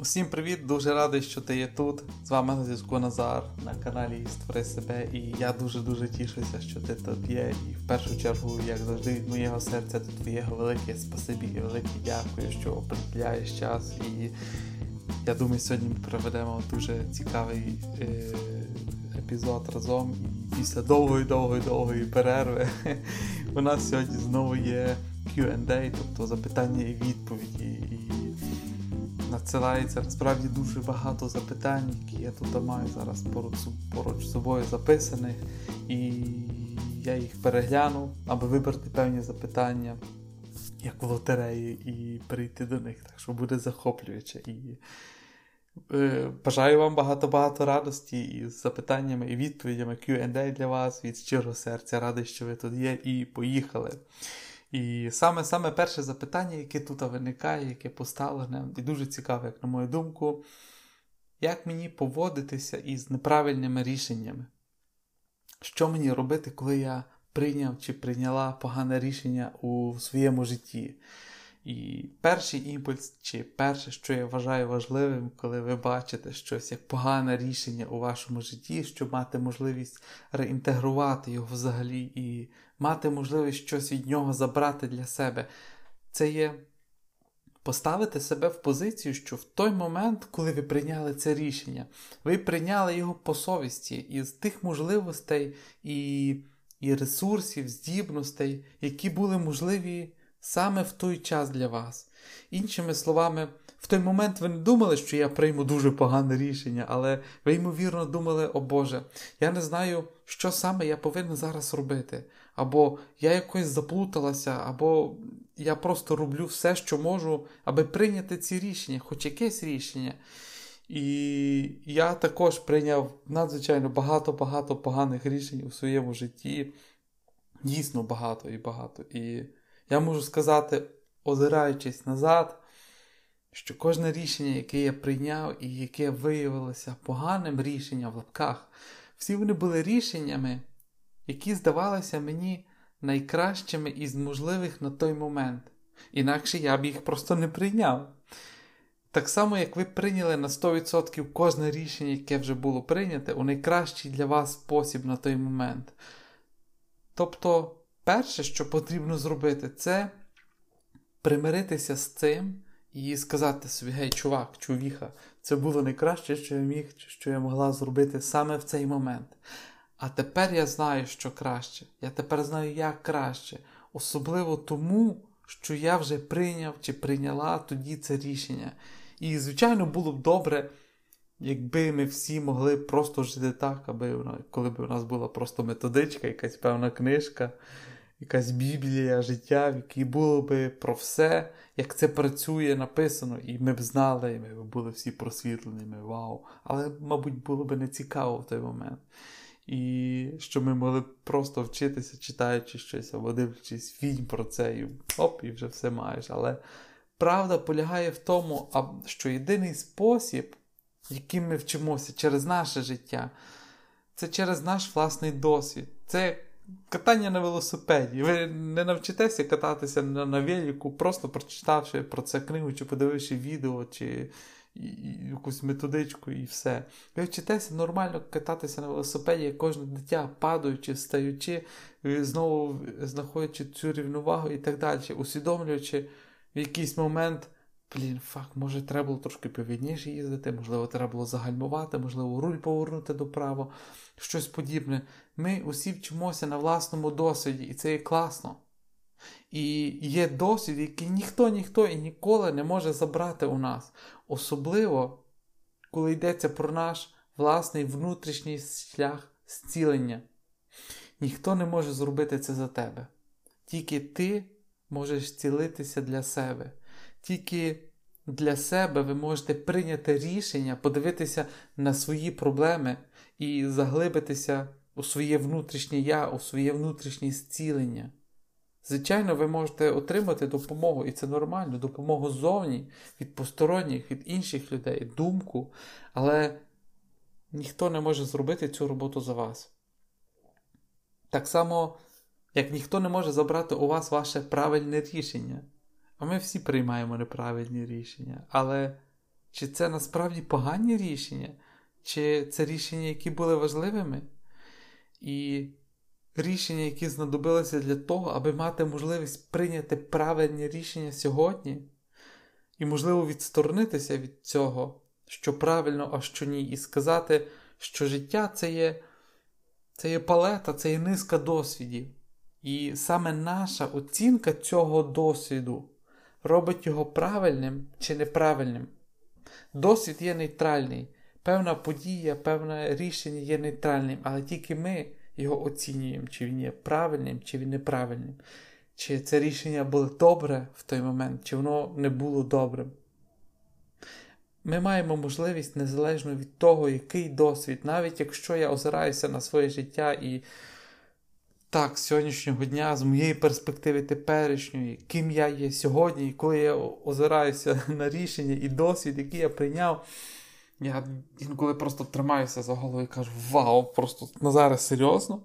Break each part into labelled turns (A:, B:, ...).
A: Усім привіт! Дуже радий, що ти є тут. З вами на зв'язку Назар на каналі Створи себе. І я дуже-дуже тішуся, що ти тут є. І в першу чергу, як завжди, від моєго серця до твоєго велике спасибі і велике дякую, що приділяєш час. І я думаю, сьогодні ми проведемо дуже цікавий е- епізод разом. І після довгої-довгої-довгої перерви у нас сьогодні знову є QA, тобто запитання і відповіді. І надсилається насправді дуже багато запитань, які я тут маю зараз поруч, з собою записаних, і я їх перегляну, аби вибрати певні запитання, як в лотереї, і перейти до них. Так що буде захоплююче. І е, Бажаю вам багато-багато радості із запитаннями і відповідями QA для вас від щирого серця. Радий, що ви тут є, і поїхали. І саме саме перше запитання, яке тут виникає, яке поставлене, і дуже цікаве, як на мою думку, як мені поводитися із неправильними рішеннями? Що мені робити, коли я прийняв чи прийняла погане рішення у своєму житті? І перший імпульс, чи перше, що я вважаю важливим, коли ви бачите щось як погане рішення у вашому житті, щоб мати можливість реінтегрувати його взагалі і мати можливість щось від нього забрати для себе, це є поставити себе в позицію, що в той момент, коли ви прийняли це рішення, ви прийняли його по совісті із тих можливостей і, і ресурсів, здібностей, які були можливі саме в той час для вас. Іншими словами, в той момент ви не думали, що я прийму дуже погане рішення, але ви, ймовірно, думали, о Боже, я не знаю, що саме я повинен зараз робити. Або я якось заплуталася, або я просто роблю все, що можу, аби прийняти ці рішення, хоч якесь рішення. І я також прийняв надзвичайно багато-багато поганих рішень у своєму житті. Дійсно багато і багато. І я можу сказати, озираючись назад, що кожне рішення, яке я прийняв і яке виявилося поганим рішенням в лапках, всі вони були рішеннями, які здавалися мені найкращими із можливих на той момент. Інакше я б їх просто не прийняв. Так само, як ви прийняли на 100% кожне рішення, яке вже було прийняте, у найкращий для вас спосіб на той момент. Тобто, перше, що потрібно зробити, це примиритися з цим і сказати собі: гей, чувак, чувіха, це було найкраще, що я міг, що я могла зробити саме в цей момент. А тепер я знаю, що краще. Я тепер знаю, як краще. Особливо тому, що я вже прийняв чи прийняла тоді це рішення. І, звичайно, було б добре, якби ми всі могли просто жити так, аби коли б у нас була просто методичка, якась певна книжка, якась біблія життя, в якій було б про все, як це працює, написано, і ми б знали, і ми б були всі просвітлені, ми вау. Але, мабуть, було б не цікаво в той момент. І що ми могли просто вчитися, читаючи щось або дивлячись фільм про це, і оп, і вже все маєш. Але правда полягає в тому, що єдиний спосіб, яким ми вчимося через наше життя, це через наш власний досвід. Це катання на велосипеді. Ви не навчитеся кататися на, на велику, просто прочитавши про це книгу, чи подививши відео, чи якусь методичку і все. Ви вчитеся нормально кататися на велосипеді, як кожне дитя, падаючи, стаючи, знову знаходячи цю рівновагу і так далі, усвідомлюючи в якийсь момент. Блін, фак, може, треба було трошки повільніше їздити, можливо, треба було загальмувати, можливо, руль повернути доправо, щось подібне. Ми усі вчимося на власному досвіді, і це є класно. І є досвід, який ніхто, ніхто і ніколи не може забрати у нас. Особливо, коли йдеться про наш власний внутрішній шлях зцілення. Ніхто не може зробити це за тебе. Тільки ти можеш зцілитися для себе. Тільки для себе ви можете прийняти рішення, подивитися на свої проблеми і заглибитися у своє внутрішнє я, у своє внутрішнє зцілення. Звичайно, ви можете отримати допомогу, і це нормально, допомогу ззовні, від посторонніх, від інших людей, думку, але ніхто не може зробити цю роботу за вас. Так само, як ніхто не може забрати у вас ваше правильне рішення. А ми всі приймаємо неправильні рішення. Але Чи це насправді погані рішення, чи це рішення, які були важливими? І рішення, які знадобилися для того, аби мати можливість прийняти правильні рішення сьогодні, і, можливо, відсторонитися від цього, що правильно, а що ні, і сказати, що життя це є, це є палета, це є низка досвідів. І саме наша оцінка цього досвіду робить його правильним чи неправильним. Досвід є нейтральний, певна подія, певне рішення є нейтральним, але тільки ми його оцінюємо, чи він є правильним, чи він неправильним. Чи це рішення було добре в той момент, чи воно не було добрим. Ми маємо можливість незалежно від того, який досвід, навіть якщо я озираюся на своє життя і так, з сьогоднішнього дня, з моєї перспективи теперішньої, ким я є сьогодні, і коли я озираюся на рішення і досвід, який я прийняв, я інколи просто тримаюся за голову і кажу: Вау, просто Назаре, серйозно?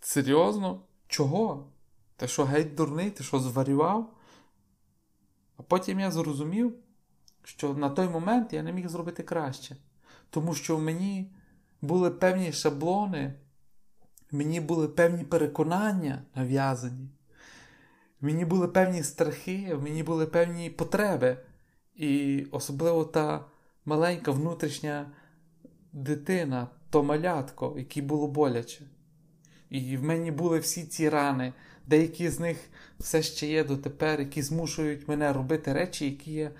A: Серйозно? Чого? Ти що геть дурний, ти що зварював? А потім я зрозумів, що на той момент я не міг зробити краще. Тому що в мені були певні шаблони, мені були певні переконання нав'язані, мені були певні страхи, мені були певні потреби. І особливо та маленька внутрішня дитина, то малятко, якій було боляче. І в мені були всі ці рани, деякі з них все ще є дотепер, які змушують мене робити речі, які є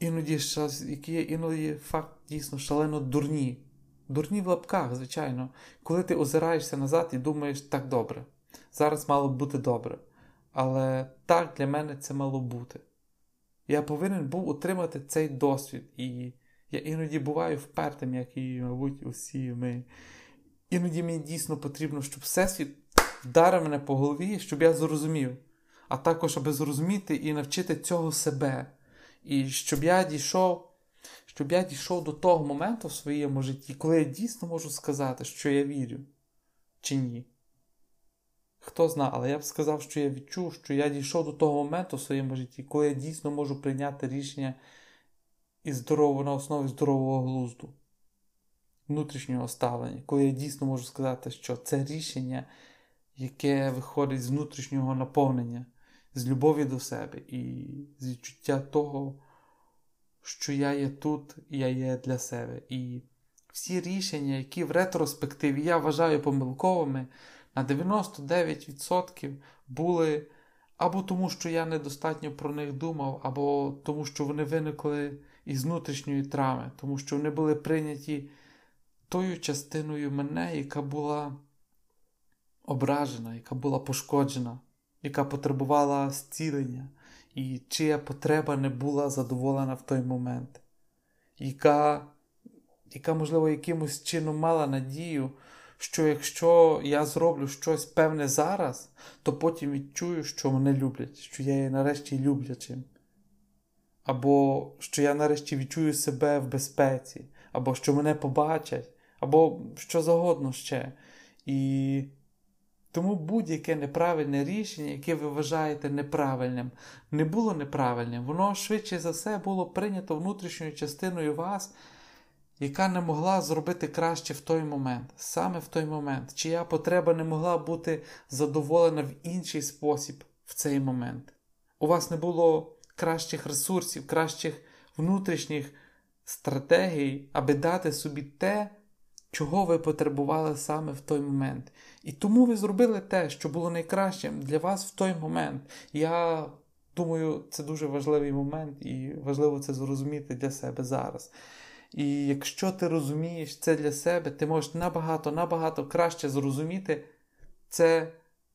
A: іноді які іноді факт дійсно шалено дурні. Дурні в лапках, звичайно, коли ти озираєшся назад і думаєш, так добре. Зараз мало б бути добре. Але так для мене це мало бути. Я повинен був отримати цей досвід, і я іноді буваю впертим, як і, мабуть, усі ми. Іноді мені дійсно потрібно, щоб Всесвіт вдарив мене по голові, щоб я зрозумів, а також аби зрозуміти і навчити цього себе. І щоб я дійшов щоб я дійшов до того моменту в своєму житті, коли я дійсно можу сказати, що я вірю чи ні. Хто зна, але я б сказав, що я відчув, що я дійшов до того моменту в своєму житті, коли я дійсно можу прийняти рішення і здорово, на основі здорового глузду, внутрішнього ставлення, коли я дійсно можу сказати, що це рішення, яке виходить з внутрішнього наповнення, з любові до себе і з відчуття того, що я є тут, я є для себе. І всі рішення, які в ретроспективі я вважаю помилковими, на 99% були або тому, що я недостатньо про них думав, або тому, що вони виникли із внутрішньої травми, тому що вони були прийняті тою частиною мене, яка була ображена, яка була пошкоджена, яка потребувала зцілення, і чия потреба не була задоволена в той момент, яка, яка можливо, якимось чином мала надію, що якщо я зроблю щось певне зараз, то потім відчую, що мене люблять, що я є нарешті люблячим. Або що я нарешті відчую себе в безпеці, або що мене побачать, або що завгодно ще. І тому будь-яке неправильне рішення, яке ви вважаєте неправильним, не було неправильним, воно швидше за все було прийнято внутрішньою частиною вас, яка не могла зробити краще в той момент, саме в той момент, чия потреба не могла бути задоволена в інший спосіб в цей момент. У вас не було кращих ресурсів, кращих внутрішніх стратегій, аби дати собі те чого ви потребували саме в той момент. І тому ви зробили те, що було найкращим для вас в той момент. Я думаю, це дуже важливий момент, і важливо це зрозуміти для себе зараз. І якщо ти розумієш це для себе, ти можеш набагато, набагато краще зрозуміти це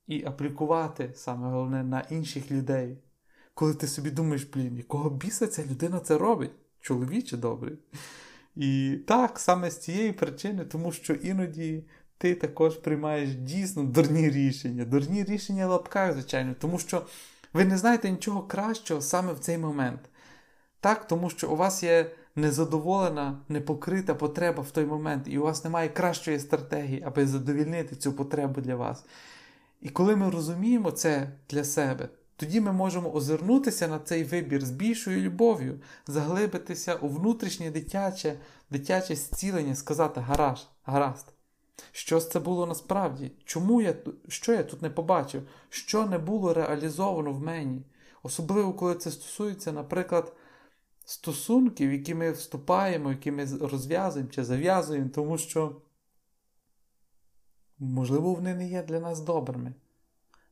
A: і аплікувати саме головне на інших людей. Коли ти собі думаєш, блін, якого біса ця людина це робить? Чоловіче добрий. І так, саме з цієї причини, тому що іноді ти також приймаєш дійсно дурні рішення. Дурні рішення в лапках, звичайно, тому що ви не знаєте нічого кращого саме в цей момент. Так, тому що у вас є незадоволена, непокрита потреба в той момент, і у вас немає кращої стратегії, аби задовільнити цю потребу для вас. І коли ми розуміємо це для себе, тоді ми можемо озирнутися на цей вибір з більшою любов'ю, заглибитися у внутрішнє дитяче, дитяче зцілення, сказати гараж, гаразд. Що це було насправді? Чому я що я тут не побачив? Що не було реалізовано в мені? Особливо, коли це стосується, наприклад, стосунків, які ми вступаємо, які ми розв'язуємо чи зав'язуємо, тому що, можливо, вони не є для нас добрими.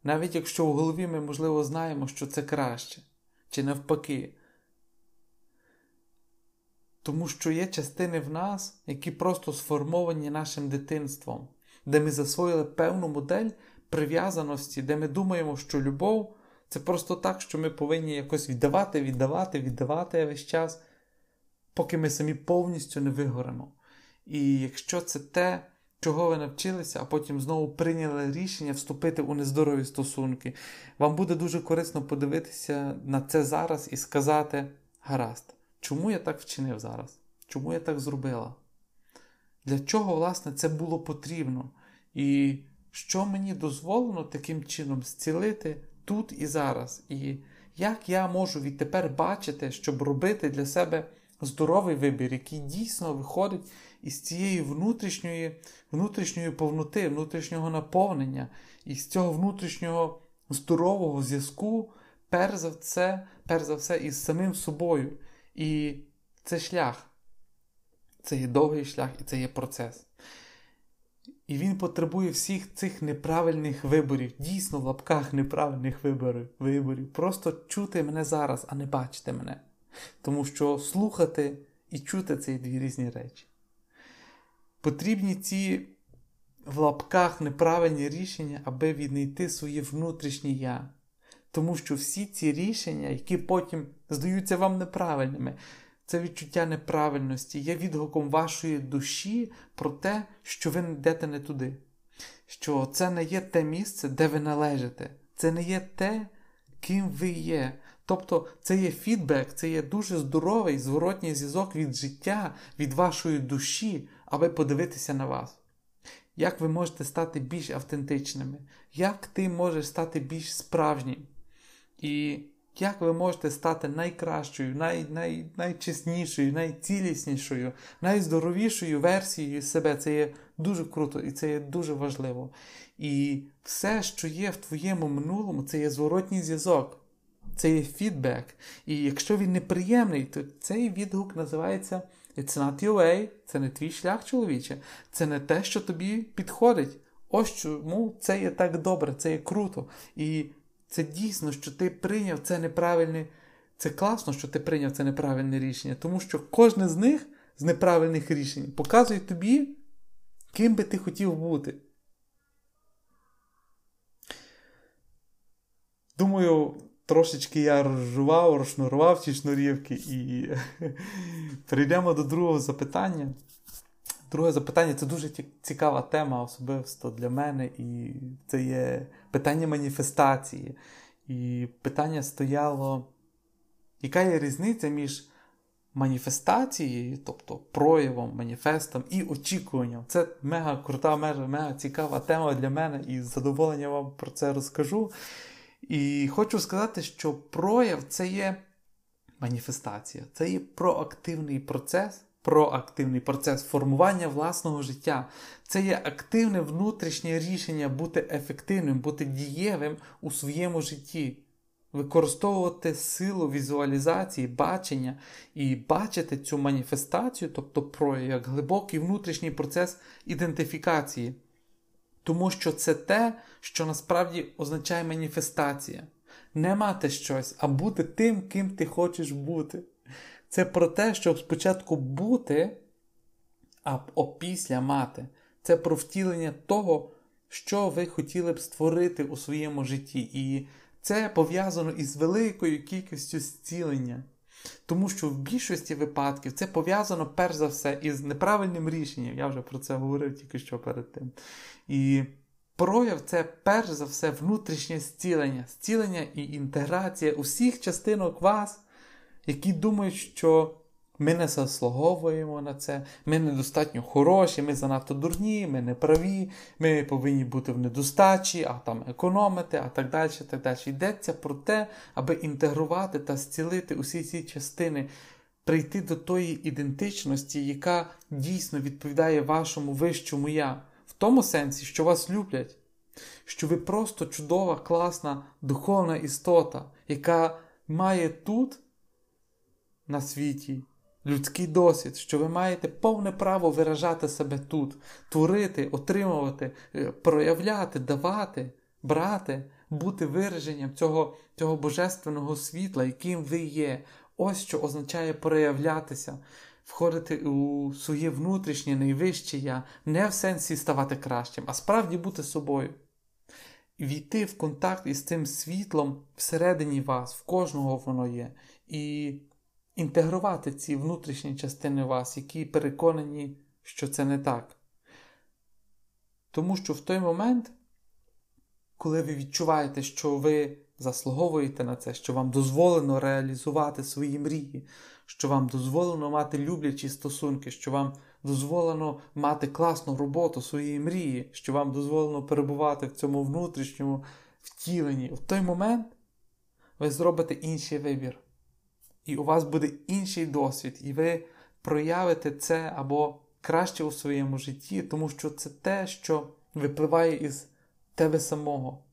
A: Навіть якщо в голові ми, можливо, знаємо, що це краще, чи навпаки. Тому що є частини в нас, які просто сформовані нашим дитинством, де ми засвоїли певну модель прив'язаності, де ми думаємо, що любов це просто так, що ми повинні якось віддавати, віддавати, віддавати весь час, поки ми самі повністю не вигоремо. І якщо це те, чого ви навчилися, а потім знову прийняли рішення вступити у нездорові стосунки, вам буде дуже корисно подивитися на це зараз і сказати: гаразд, чому я так вчинив зараз? Чому я так зробила? Для чого, власне, це було потрібно? І що мені дозволено таким чином зцілити тут і зараз? І як я можу відтепер бачити, щоб робити для себе здоровий вибір, який дійсно виходить із цієї внутрішньої внутрішньої повноти, внутрішнього наповнення, із цього внутрішнього здорового зв'язку, перш за все, перш за все, із самим собою. І це шлях. Це є довгий шлях і це є процес. І він потребує всіх цих неправильних виборів, дійсно в лапках неправильних виборів. виборів. Просто чути мене зараз, а не бачити мене. Тому що слухати і чути це дві різні речі. Потрібні ці в лапках неправильні рішення, аби віднайти своє внутрішнє я. Тому що всі ці рішення, які потім здаються вам неправильними, це відчуття неправильності, є відгуком вашої душі про те, що ви йдете не туди. Що це не є те місце, де ви належите. Це не є те, ким ви є. Тобто це є фідбек, це є дуже здоровий зворотній зв'язок від життя, від вашої душі, аби подивитися на вас. Як ви можете стати більш автентичними? Як ти можеш стати більш справжнім? І як ви можете стати найкращою, най, най, найчеснішою, найціліснішою, найздоровішою версією себе? Це є дуже круто і це є дуже важливо. І все, що є в твоєму минулому, це є зворотній зв'язок, це є фідбек. І якщо він неприємний, то цей відгук називається It's not your way, це не твій шлях, чоловіче, це не те, що тобі підходить. Ось чому це є так добре, це є круто. І це дійсно, що ти прийняв це неправильне. Це класно, що ти прийняв це неправильне рішення, тому що кожне з них, з неправильних рішень, показує тобі, ким би ти хотів бути. Думаю, трошечки я розжував, розшнурував ці шнурівки і перейдемо до другого запитання. Друге запитання це дуже цікава тема, особисто для мене, і це є питання маніфестації. І питання стояло, яка є різниця між маніфестацією, тобто проявом, маніфестом і очікуванням. Це мега крута, мега, мега цікава тема для мене, і з задоволенням вам про це розкажу. І хочу сказати, що прояв це є маніфестація, це є проактивний процес проактивний процес формування власного життя. Це є активне внутрішнє рішення бути ефективним, бути дієвим у своєму житті, використовувати силу візуалізації, бачення і бачити цю маніфестацію, тобто прояв, як глибокий внутрішній процес ідентифікації. Тому що це те, що насправді означає маніфестація. Не мати щось, а бути тим, ким ти хочеш бути. Це про те, щоб спочатку бути, а опісля мати. Це про втілення того, що ви хотіли б створити у своєму житті. І це пов'язано із великою кількістю зцілення. Тому що в більшості випадків це пов'язано перш за все із неправильним рішенням. Я вже про це говорив тільки що перед тим. І прояв це перш за все внутрішнє зцілення, зцілення і інтеграція усіх частинок вас які думають, що ми не заслуговуємо на це, ми недостатньо хороші, ми занадто дурні, ми не праві, ми повинні бути в недостачі, а там економити, а так далі. так далі. Йдеться про те, аби інтегрувати та зцілити усі ці частини, прийти до тої ідентичності, яка дійсно відповідає вашому вищому я, тому сенсі, що вас люблять. Що ви просто чудова, класна духовна істота, яка має тут на світі людський досвід, що ви маєте повне право виражати себе тут, творити, отримувати, е, проявляти, давати, брати, бути вираженням цього, цього божественного світла, яким ви є. Ось що означає проявлятися, входити у своє внутрішнє найвище я, не в сенсі ставати кращим, а справді бути собою. Війти в контакт із цим світлом всередині вас, в кожного воно є. І інтегрувати ці внутрішні частини вас, які переконані, що це не так. Тому що в той момент, коли ви відчуваєте, що ви заслуговуєте на це, що вам дозволено реалізувати свої мрії, що вам дозволено мати люблячі стосунки, що вам дозволено мати класну роботу своєї мрії, що вам дозволено перебувати в цьому внутрішньому втіленні, в той момент ви зробите інший вибір. І у вас буде інший досвід, і ви проявите це або краще у своєму житті, тому що це те, що випливає із тебе самого.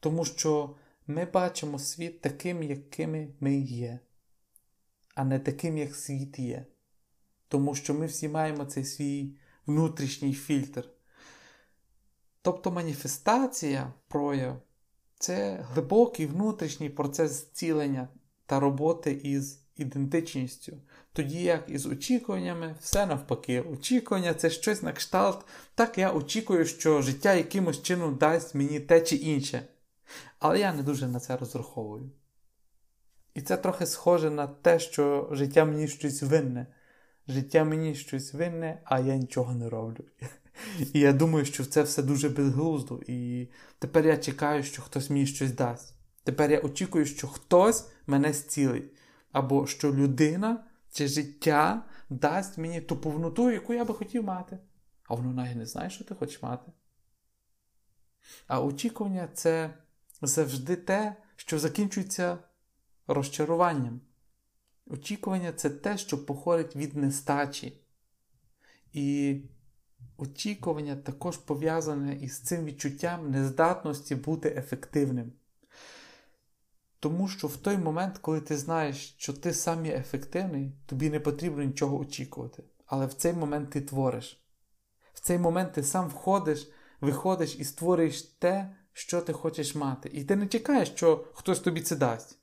A: Тому що ми бачимо світ таким, якими ми є, а не таким, як світ є. Тому що ми всі маємо цей свій внутрішній фільтр. Тобто маніфестація прояв це глибокий внутрішній процес зцілення та роботи із ідентичністю. Тоді як із очікуваннями, все навпаки, очікування це щось на кшталт. Так я очікую, що життя якимось чином дасть мені те чи інше. Але я не дуже на це розраховую. І це трохи схоже на те, що життя мені щось винне. Життя мені щось винне, а я нічого не роблю. І я думаю, що це все дуже безглуздо. І тепер я чекаю, що хтось мені щось дасть. Тепер я очікую, що хтось мене зцілить. Або що людина чи життя дасть мені ту повноту, яку я би хотів мати. А воно навіть не знає, що ти хочеш мати. А очікування це завжди те, що закінчується розчаруванням. Очікування це те, що походить від нестачі. І очікування також пов'язане із цим відчуттям нездатності бути ефективним. Тому що в той момент, коли ти знаєш, що ти сам є ефективний, тобі не потрібно нічого очікувати. Але в цей момент ти твориш. В цей момент ти сам входиш, виходиш і створюєш те, що ти хочеш мати. І ти не чекаєш, що хтось тобі це дасть.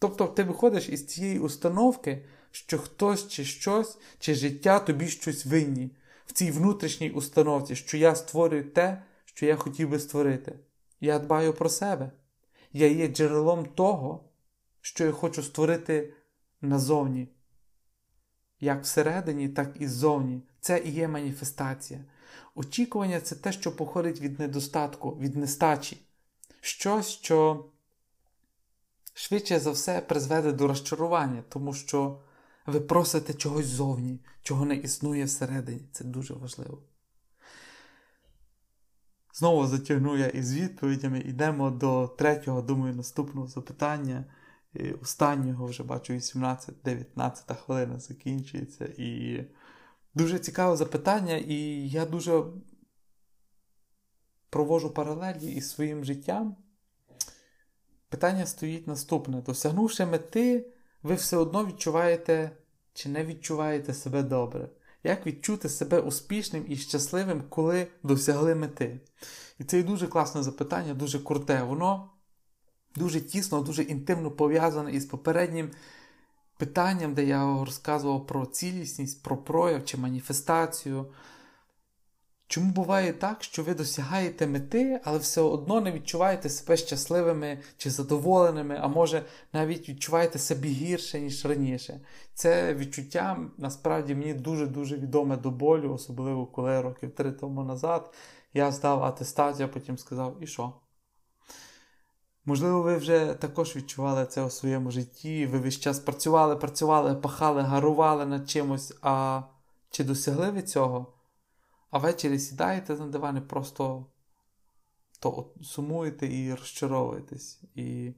A: Тобто ти виходиш із цієї установки, що хтось чи щось, чи життя тобі щось винні, в цій внутрішній установці, що я створюю те, що я хотів би створити. Я дбаю про себе я є джерелом того, що я хочу створити назовні. Як всередині, так і ззовні. Це і є маніфестація. Очікування це те, що походить від недостатку, від нестачі. Щось, що швидше за все призведе до розчарування, тому що ви просите чогось зовні, чого не існує всередині. Це дуже важливо. Знову затягну я із відповідями. Йдемо до третього, думаю, наступного запитання. Останнього вже бачу 18-19 хвилина закінчується. І дуже цікаве запитання, і я дуже провожу паралелі із своїм життям. Питання стоїть наступне: досягнувши мети, ви все одно відчуваєте чи не відчуваєте себе добре. Як відчути себе успішним і щасливим, коли досягли мети? І це дуже класне запитання, дуже круте. Воно дуже тісно, дуже інтимно пов'язане із попереднім питанням, де я розказував про цілісність, про прояв чи маніфестацію. Чому буває так, що ви досягаєте мети, але все одно не відчуваєте себе щасливими чи задоволеними, а може навіть відчуваєте себе гірше, ніж раніше? Це відчуття насправді мені дуже-дуже відоме до болю, особливо коли років три тому назад я здав атестацію, а потім сказав, і що? Можливо, ви вже також відчували це у своєму житті, ви весь час працювали, працювали, пахали, гарували над чимось, а чи досягли ви цього? А ввечері сідаєте на диван просто то сумуєте і розчаровуєтесь. І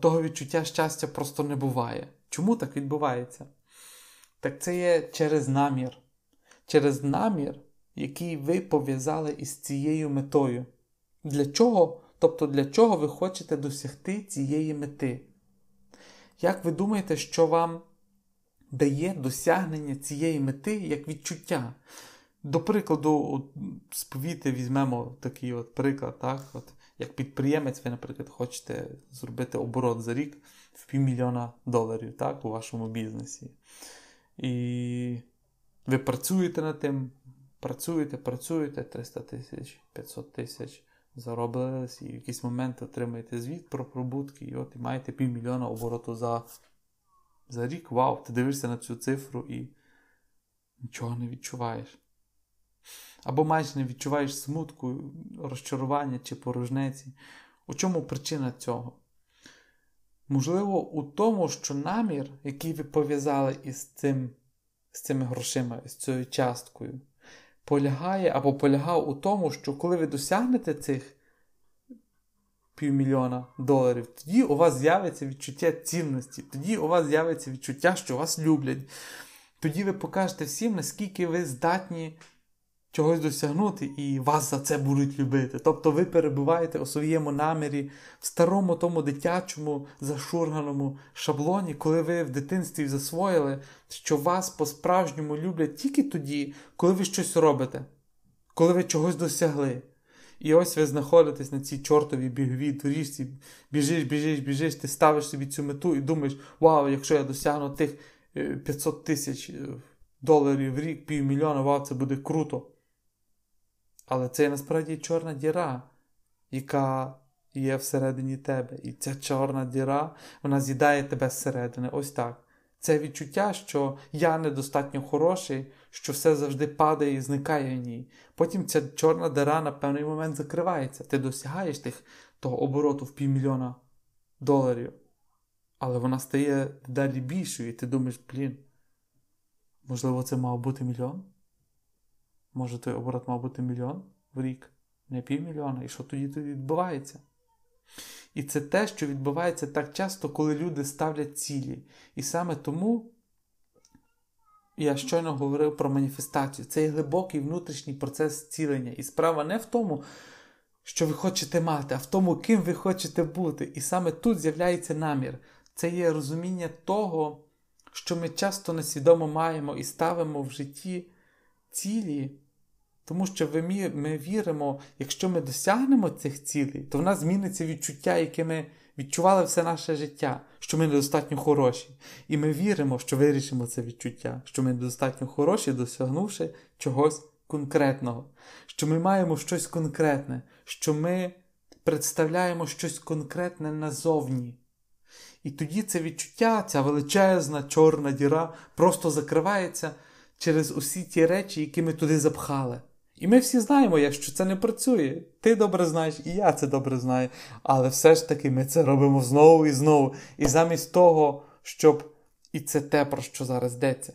A: того відчуття щастя просто не буває. Чому так відбувається? Так це є через намір. Через намір, який ви пов'язали із цією метою. Для чого? Тобто, для чого ви хочете досягти цієї мети? Як ви думаєте, що вам дає досягнення цієї мети як відчуття? До прикладу, з повітря візьмемо такий от приклад, так? От, як підприємець, ви, наприклад, хочете зробити оборот за рік в півмільйона доларів так, у вашому бізнесі. І ви працюєте над тим, працюєте, працюєте 300 тисяч, 500 тисяч заробили, і в якийсь момент отримаєте звіт про прибутки, і от і маєте півмільйона обороту за за рік. Вау! Ти дивишся на цю цифру і нічого не відчуваєш. Або майже не відчуваєш смутку, розчарування чи порожнеці. У чому причина цього? Можливо, у тому, що намір, який ви пов'язали із цим, з цими грошима, з цією часткою, полягає або полягав у тому, що коли ви досягнете цих півмільйона доларів, тоді у вас з'явиться відчуття цінності, тоді у вас з'явиться відчуття, що вас люблять. Тоді ви покажете всім, наскільки ви здатні чогось досягнути, і вас за це будуть любити. Тобто ви перебуваєте у своєму намірі в старому тому дитячому зашурганому шаблоні, коли ви в дитинстві засвоїли, що вас по-справжньому люблять тільки тоді, коли ви щось робите, коли ви чогось досягли. І ось ви знаходитесь на цій чортовій біговій доріжці, біжиш, біжиш, біжиш, ти ставиш собі цю мету і думаєш, вау, якщо я досягну тих 500 е, тисяч е, доларів в рік, півмільйона, вау, це буде круто. Але це є насправді чорна діра, яка є всередині тебе. І ця чорна діра, вона з'їдає тебе зсередини. Ось так. Це відчуття, що я недостатньо хороший, що все завжди падає і зникає в ній. Потім ця чорна діра на певний момент закривається. Ти досягаєш тих, того обороту в півмільйона доларів. Але вона стає далі більшою, і ти думаєш, блін, можливо, це мав бути мільйон? Може, той оборот мав бути мільйон в рік, не півмільйона. І що тоді тоді відбувається? І це те, що відбувається так часто, коли люди ставлять цілі. І саме тому я щойно говорив про маніфестацію. Це є глибокий внутрішній процес зцілення. І справа не в тому, що ви хочете мати, а в тому, ким ви хочете бути. І саме тут з'являється намір. Це є розуміння того, що ми часто несвідомо маємо і ставимо в житті цілі. Тому що ми віримо, якщо ми досягнемо цих цілей, то в нас зміниться відчуття, яке ми відчували все наше життя, що ми недостатньо хороші. І ми віримо, що вирішимо це відчуття, що ми недостатньо хороші, досягнувши чогось конкретного, що ми маємо щось конкретне, що ми представляємо щось конкретне назовні. І тоді це відчуття, ця величезна чорна діра просто закривається через усі ті речі, які ми туди запхали. І ми всі знаємо, що це не працює. Ти добре знаєш, і я це добре знаю. Але все ж таки ми це робимо знову і знову. І замість того, щоб. І це те, про що зараз йдеться.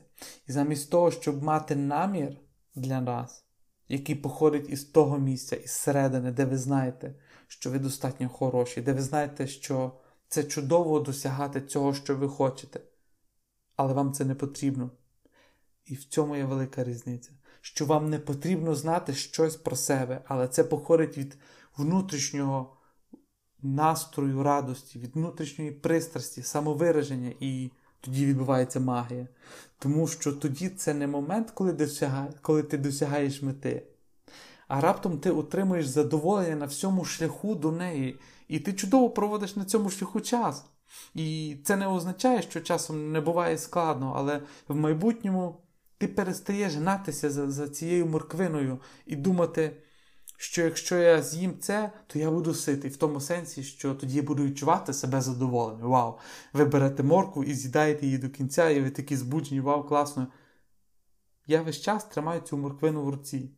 A: І замість того, щоб мати намір для нас, який походить із того місця, із середини, де ви знаєте, що ви достатньо хороші, де ви знаєте, що це чудово досягати цього, що ви хочете. Але вам це не потрібно. І в цьому є велика різниця що вам не потрібно знати щось про себе, але це походить від внутрішнього настрою радості, від внутрішньої пристрасті, самовираження, і тоді відбувається магія. Тому що тоді це не момент, коли, досягає, коли ти досягаєш мети. А раптом ти отримуєш задоволення на всьому шляху до неї, і ти чудово проводиш на цьому шляху час. І це не означає, що часом не буває складно, але в майбутньому ти перестаєш гнатися за, за цією морквиною і думати, що якщо я з'їм це, то я буду ситий. В тому сенсі, що тоді я буду відчувати себе задоволеним. Вау! Ви берете моркву і з'їдаєте її до кінця, і ви такі збуджені, вау, класно. Я весь час тримаю цю морквину в руці,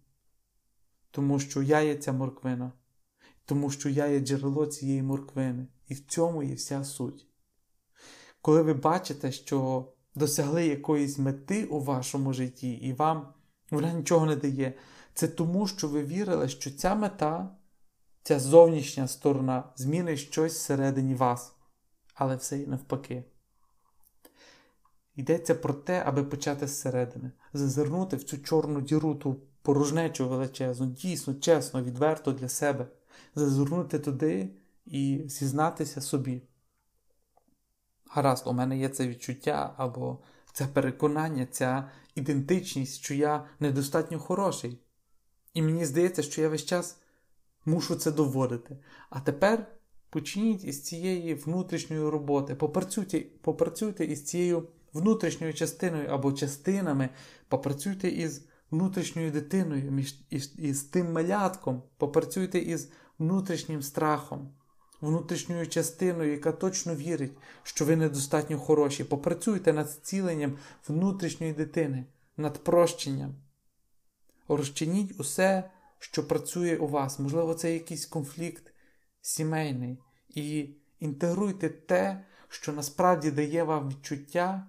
A: тому що я є ця морквина. тому що я є джерело цієї морквини, і в цьому є вся суть. Коли ви бачите, що досягли якоїсь мети у вашому житті, і вам вона нічого не дає, це тому, що ви вірили, що ця мета, ця зовнішня сторона змінить щось всередині вас, але все і навпаки. Йдеться про те, аби почати зсередини, зазирнути в цю чорну діру, ту порожнечу величезну, дійсно, чесно, відверто для себе, зазирнути туди і зізнатися собі. Гаразд, у мене є це відчуття або це переконання, ця ідентичність, що я недостатньо хороший. І мені здається, що я весь час мушу це доводити. А тепер почніть із цієї внутрішньої роботи, попрацюйте, попрацюйте із цією внутрішньою частиною або частинами, попрацюйте із внутрішньою дитиною, із, із тим малятком, попрацюйте із внутрішнім страхом, внутрішньою частиною, яка точно вірить, що ви недостатньо хороші. Попрацюйте над зціленням внутрішньої дитини, над прощенням. Розчиніть усе, що працює у вас. Можливо, це якийсь конфлікт сімейний. І інтегруйте те, що насправді дає вам відчуття,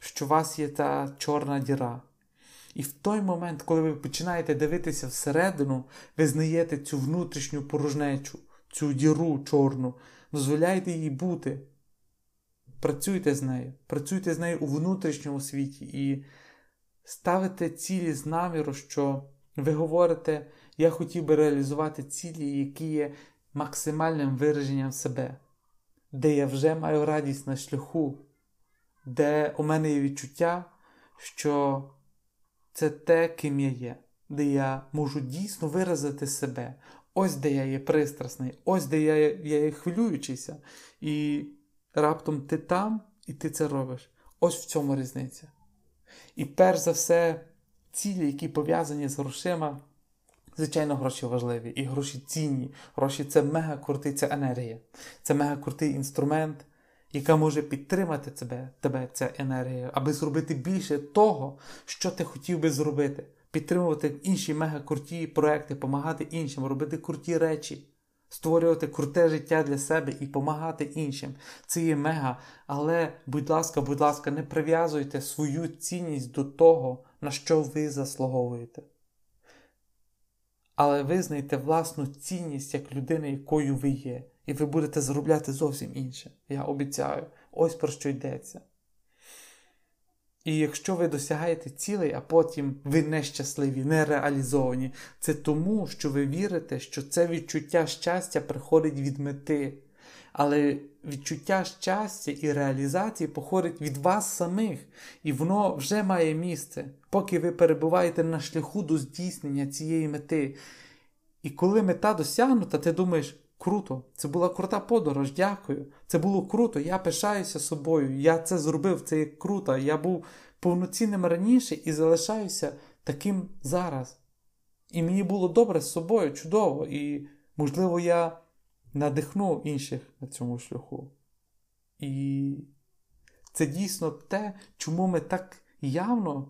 A: що у вас є та чорна діра. І в той момент, коли ви починаєте дивитися всередину, ви знаєте цю внутрішню порожнечу, цю діру чорну, дозволяйте їй бути. Працюйте з нею, працюйте з нею у внутрішньому світі і ставите цілі з наміру, що ви говорите, я хотів би реалізувати цілі, які є максимальним вираженням себе, де я вже маю радість на шляху, де у мене є відчуття, що це те, ким я є, де я можу дійсно виразити себе. Ось де я є пристрасний, ось де я є, я є хвилюючийся. І раптом ти там, і ти це робиш. Ось в цьому різниця. І перш за все, цілі, які пов'язані з грошима, звичайно, гроші важливі. І гроші цінні. Гроші це мега крутий, це енергія. Це мега крутий інструмент, яка може підтримати тебе, тебе ця енергія, аби зробити більше того, що ти хотів би зробити. Підтримувати інші мега круті проекти, допомагати іншим, робити круті речі, створювати круте життя для себе і допомагати іншим. Це є мега. Але, будь ласка, будь ласка, не прив'язуйте свою цінність до того, на що ви заслуговуєте. Але визнайте власну цінність як людини, якою ви є і ви будете заробляти зовсім інше. Я обіцяю, ось про що йдеться. І якщо ви досягаєте цілей, а потім ви нещасливі, не реалізовані, це тому, що ви вірите, що це відчуття щастя приходить від мети. Але відчуття щастя і реалізації походить від вас самих, і воно вже має місце, поки ви перебуваєте на шляху до здійснення цієї мети. І коли мета досягнута, ти думаєш, Круто, це була крута подорож, дякую. Це було круто, я пишаюся собою, я це зробив, це є круто. Я був повноцінним раніше і залишаюся таким зараз. І мені було добре з собою, чудово, і, можливо, я надихну інших на цьому шляху. І це дійсно те, чому ми так явно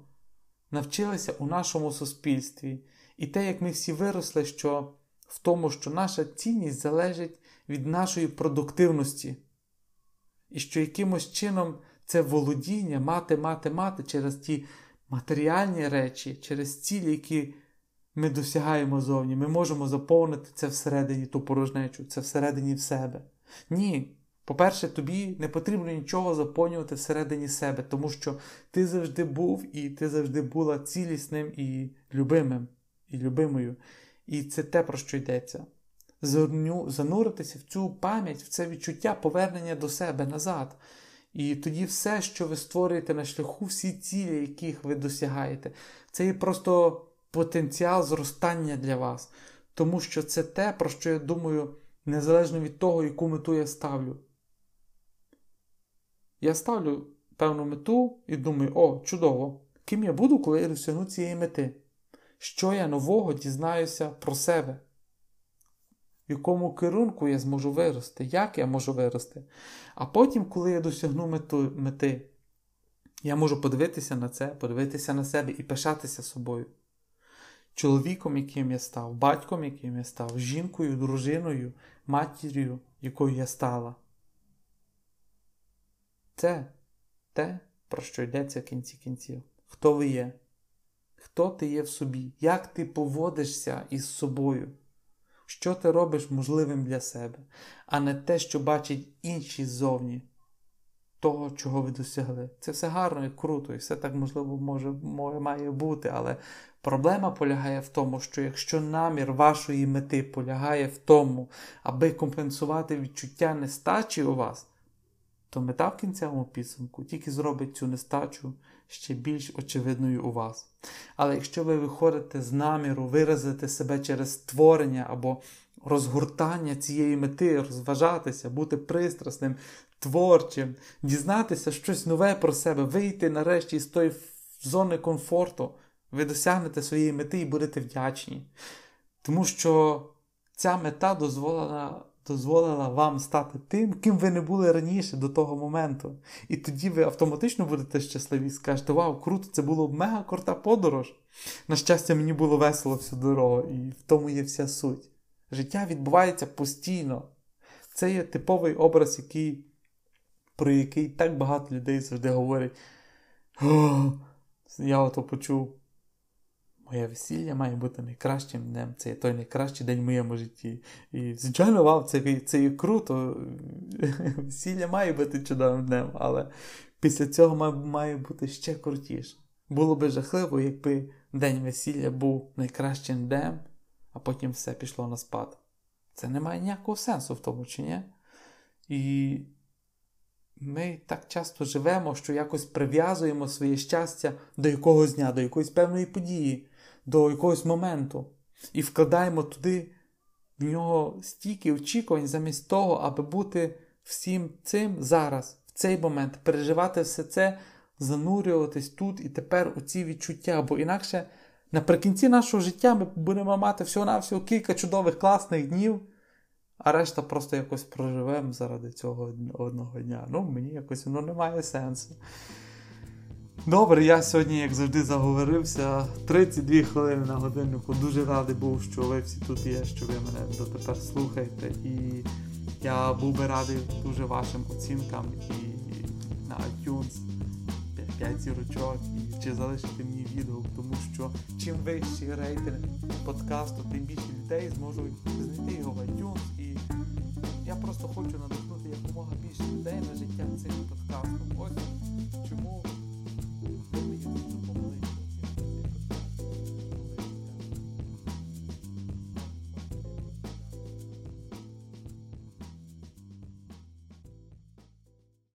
A: навчилися у нашому суспільстві. І те, як ми всі виросли, що в тому, що наша цінність залежить від нашої продуктивності, і що якимось чином це володіння мати, мати, мати через ті матеріальні речі, через цілі, які ми досягаємо зовні, ми можемо заповнити це всередині ту порожнечу, це всередині в себе. Ні. По-перше, тобі не потрібно нічого заповнювати всередині себе, тому що ти завжди був і ти завжди була цілісним і любимим, і любимою. І це те, про що йдеться. Зануритися в цю пам'ять, в це відчуття повернення до себе назад. І тоді все, що ви створюєте на шляху, всі цілі, яких ви досягаєте, це є просто потенціал зростання для вас. Тому що це те, про що я думаю, незалежно від того, яку мету я ставлю. Я ставлю певну мету і думаю, о, чудово! Ким я буду, коли я досягну цієї мети? Що я нового дізнаюся про себе, в якому керунку я зможу вирости, як я можу вирости. А потім, коли я досягну мету, мети, я можу подивитися на це, подивитися на себе і пишатися собою. чоловіком, яким я став, батьком, яким я став, жінкою, дружиною, матір'ю, якою я стала. Це те, про що йдеться в кінці кінців. Хто ви є? Хто ти є в собі? Як ти поводишся із собою? Що ти робиш можливим для себе, а не те, що бачать інші ззовні того, чого ви досягли. Це все гарно і круто, і все так можливо може, має бути, але проблема полягає в тому, що якщо намір вашої мети полягає в тому, аби компенсувати відчуття нестачі у вас, то мета в кінцевому підсумку тільки зробить цю нестачу ще більш очевидною у вас. Але якщо ви виходите з наміру виразити себе через створення або розгортання цієї мети, розважатися, бути пристрасним, творчим, дізнатися щось нове про себе, вийти нарешті з тої зони комфорту, ви досягнете своєї мети і будете вдячні. Тому що ця мета дозволила дозволила вам стати тим, ким ви не були раніше до того моменту. І тоді ви автоматично будете щасливі і скажете, вау, круто, це було мега крута подорож. На щастя, мені було весело всю дорогу, і в тому є вся суть. Життя відбувається постійно. Це є типовий образ, який, про який так багато людей завжди говорять. Я ото почув. Моє весілля має бути найкращим днем. Це є той найкращий день в моєму житті. І, звичайно, вау, це це є круто. Весілля має бути чудовим днем, але після цього має, має бути ще крутіше. Було би жахливо, якби день весілля був найкращим днем, а потім все пішло на спад. Це не має ніякого сенсу в тому, чи ні? І ми так часто живемо, що якось прив'язуємо своє щастя до якогось дня, до якоїсь певної події до якогось моменту і вкладаємо туди в нього стільки очікувань замість того, аби бути всім цим зараз, в цей момент, переживати все це, занурюватись тут і тепер у ці відчуття. Бо інакше наприкінці нашого життя ми будемо мати всього-навсього кілька чудових класних днів. А решта просто якось проживемо заради цього одного дня. Ну, мені якось воно не має сенсу. Добре, я сьогодні, як завжди, заговорився. 32 хвилини на годиннику. Дуже радий був, що ви всі тут є, що ви мене дотепер слухаєте. І я був би радий дуже вашим оцінкам і на iTunes 5 зірочок і чи залишити мені відгук, тому що чим вищий рейтинг подкасту, тим більше людей зможуть знайти його в iTunes. І я просто хочу надихнути якомога більше людей на життя цим подкастом. Ось.